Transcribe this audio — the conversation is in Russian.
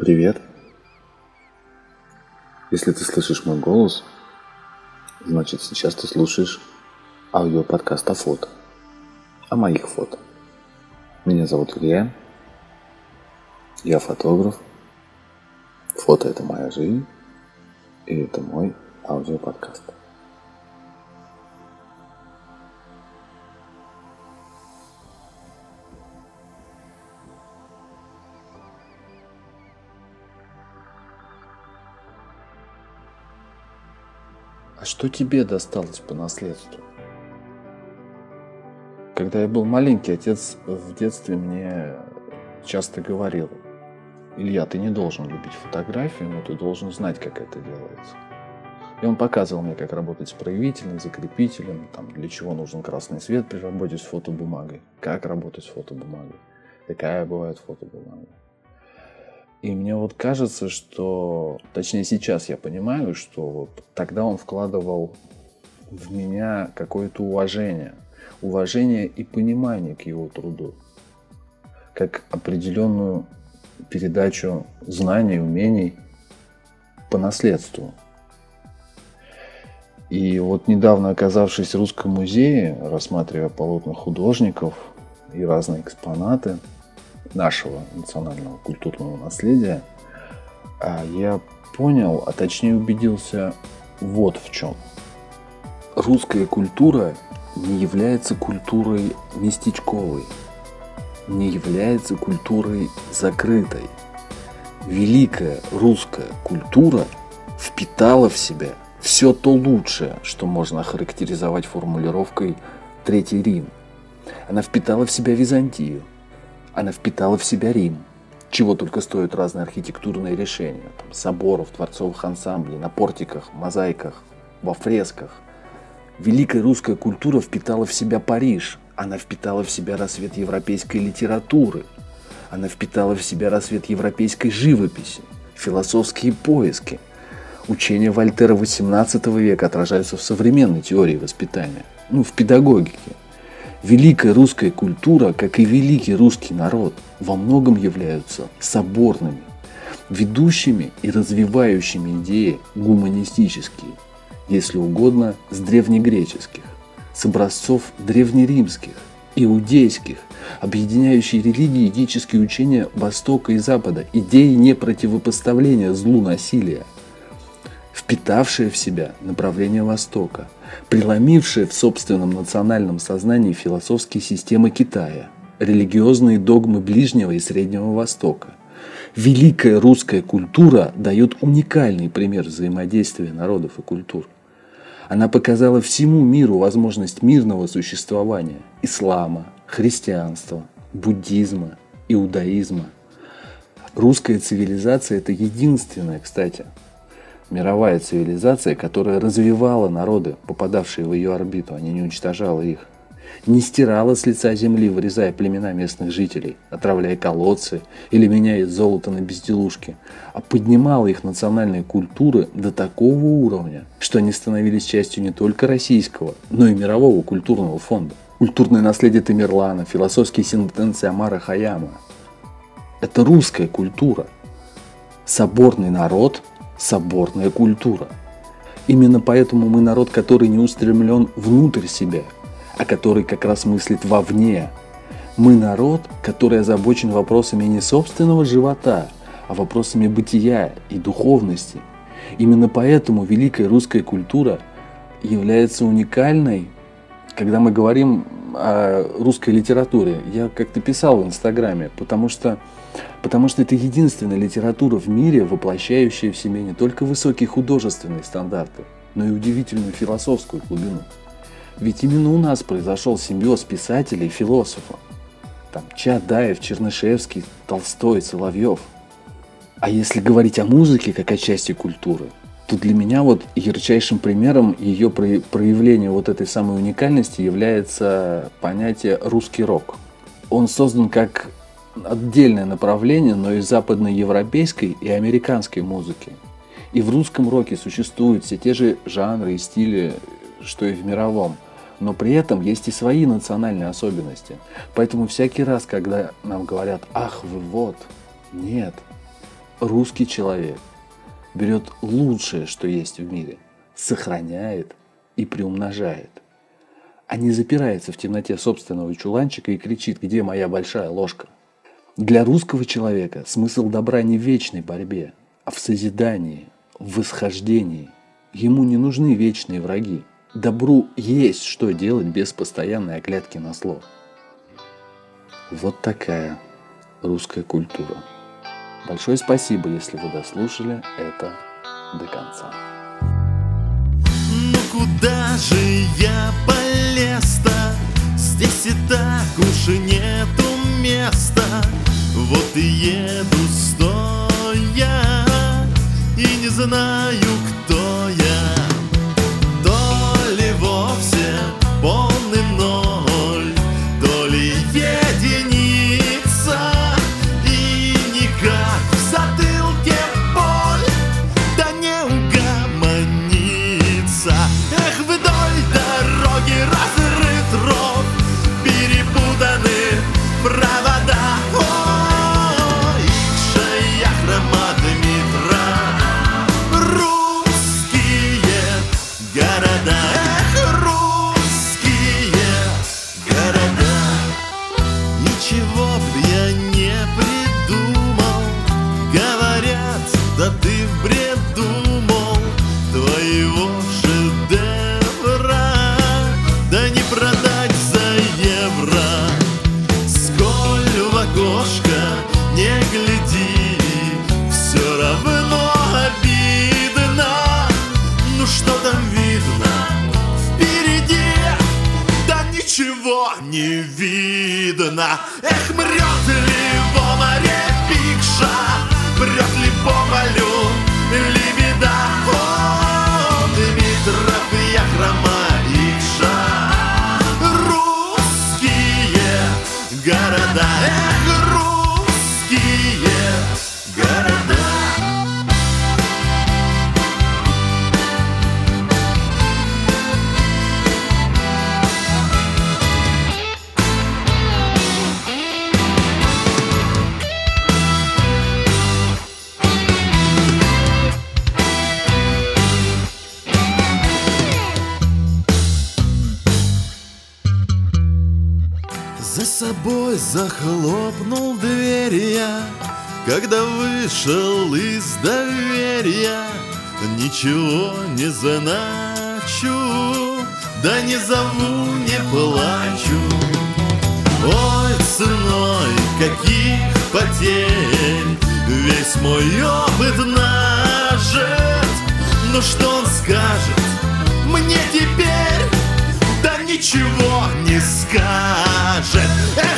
Привет. Если ты слышишь мой голос, значит сейчас ты слушаешь аудиоподкаст о фото. О моих фото. Меня зовут Илья. Я фотограф. Фото – это моя жизнь. И это мой аудиоподкаст. А что тебе досталось по наследству? Когда я был маленький, отец в детстве мне часто говорил, Илья, ты не должен любить фотографию, но ты должен знать, как это делается. И он показывал мне, как работать с проявителем, закрепителем, там, для чего нужен красный свет при работе с фотобумагой, как работать с фотобумагой, какая бывает фотобумага. И мне вот кажется, что, точнее сейчас я понимаю, что вот тогда он вкладывал в меня какое-то уважение, уважение и понимание к его труду, как определенную передачу знаний, умений по наследству. И вот недавно оказавшись в Русском музее, рассматривая полотна художников и разные экспонаты – нашего национального культурного наследия, а я понял, а точнее убедился вот в чем. Русская культура не является культурой местечковой, не является культурой закрытой. Великая русская культура впитала в себя все то лучшее, что можно охарактеризовать формулировкой «Третий Рим». Она впитала в себя Византию, она впитала в себя Рим, чего только стоят разные архитектурные решения. Там, соборов, дворцовых ансамблей, на портиках, мозаиках, во фресках. Великая русская культура впитала в себя Париж. Она впитала в себя рассвет европейской литературы. Она впитала в себя рассвет европейской живописи, философские поиски. Учения Вольтера XVIII века отражаются в современной теории воспитания, ну, в педагогике. Великая русская культура, как и великий русский народ, во многом являются соборными, ведущими и развивающими идеи гуманистические, если угодно, с древнегреческих, с образцов древнеримских, иудейских, объединяющие религии и этические учения Востока и Запада, идеи непротивопоставления злу насилия, впитавшие в себя направление Востока – преломившая в собственном национальном сознании философские системы Китая, религиозные догмы Ближнего и Среднего Востока. Великая русская культура дает уникальный пример взаимодействия народов и культур. Она показала всему миру возможность мирного существования ислама, христианства, буддизма, иудаизма. Русская цивилизация – это единственная, кстати, мировая цивилизация, которая развивала народы, попадавшие в ее орбиту, а не уничтожала их. Не стирала с лица земли, вырезая племена местных жителей, отравляя колодцы или меняя золото на безделушки, а поднимала их национальные культуры до такого уровня, что они становились частью не только российского, но и мирового культурного фонда. Культурное наследие Тамерлана, философские сентенции Амара Хаяма. Это русская культура. Соборный народ – соборная культура. Именно поэтому мы народ, который не устремлен внутрь себя, а который как раз мыслит вовне. Мы народ, который озабочен вопросами не собственного живота, а вопросами бытия и духовности. Именно поэтому великая русская культура является уникальной, когда мы говорим о русской литературе. Я как-то писал в Инстаграме, потому что Потому что это единственная литература в мире, воплощающая в себе не только высокие художественные стандарты, но и удивительную философскую глубину. Ведь именно у нас произошел симбиоз писателей и философов. Там Чадаев, Чернышевский, Толстой, Соловьев. А если говорить о музыке как о части культуры, то для меня вот ярчайшим примером ее проявления вот этой самой уникальности является понятие русский рок. Он создан как отдельное направление, но и западноевропейской и американской музыки. И в русском роке существуют все те же жанры и стили, что и в мировом. Но при этом есть и свои национальные особенности. Поэтому всякий раз, когда нам говорят «Ах, вы вот», нет. русский человек берет лучшее, что есть в мире, сохраняет и приумножает, а не запирается в темноте собственного чуланчика и кричит «Где моя большая ложка?». Для русского человека смысл добра не в вечной борьбе, а в созидании, в восхождении. Ему не нужны вечные враги. Добру есть что делать без постоянной оглядки на слово. Вот такая русская культура. Большое спасибо, если вы дослушали это до конца. Ну куда же я полез-то? Здесь и так уж нету места. Вот и еду стоя, и не знаю, кто Говорят, да собой захлопнул дверь я, Когда вышел из доверия. Ничего не заначу, Да не зову, не плачу. Ой, ценой каких потерь Весь мой опыт нажит Ну что он скажет мне теперь? ничего не скажет.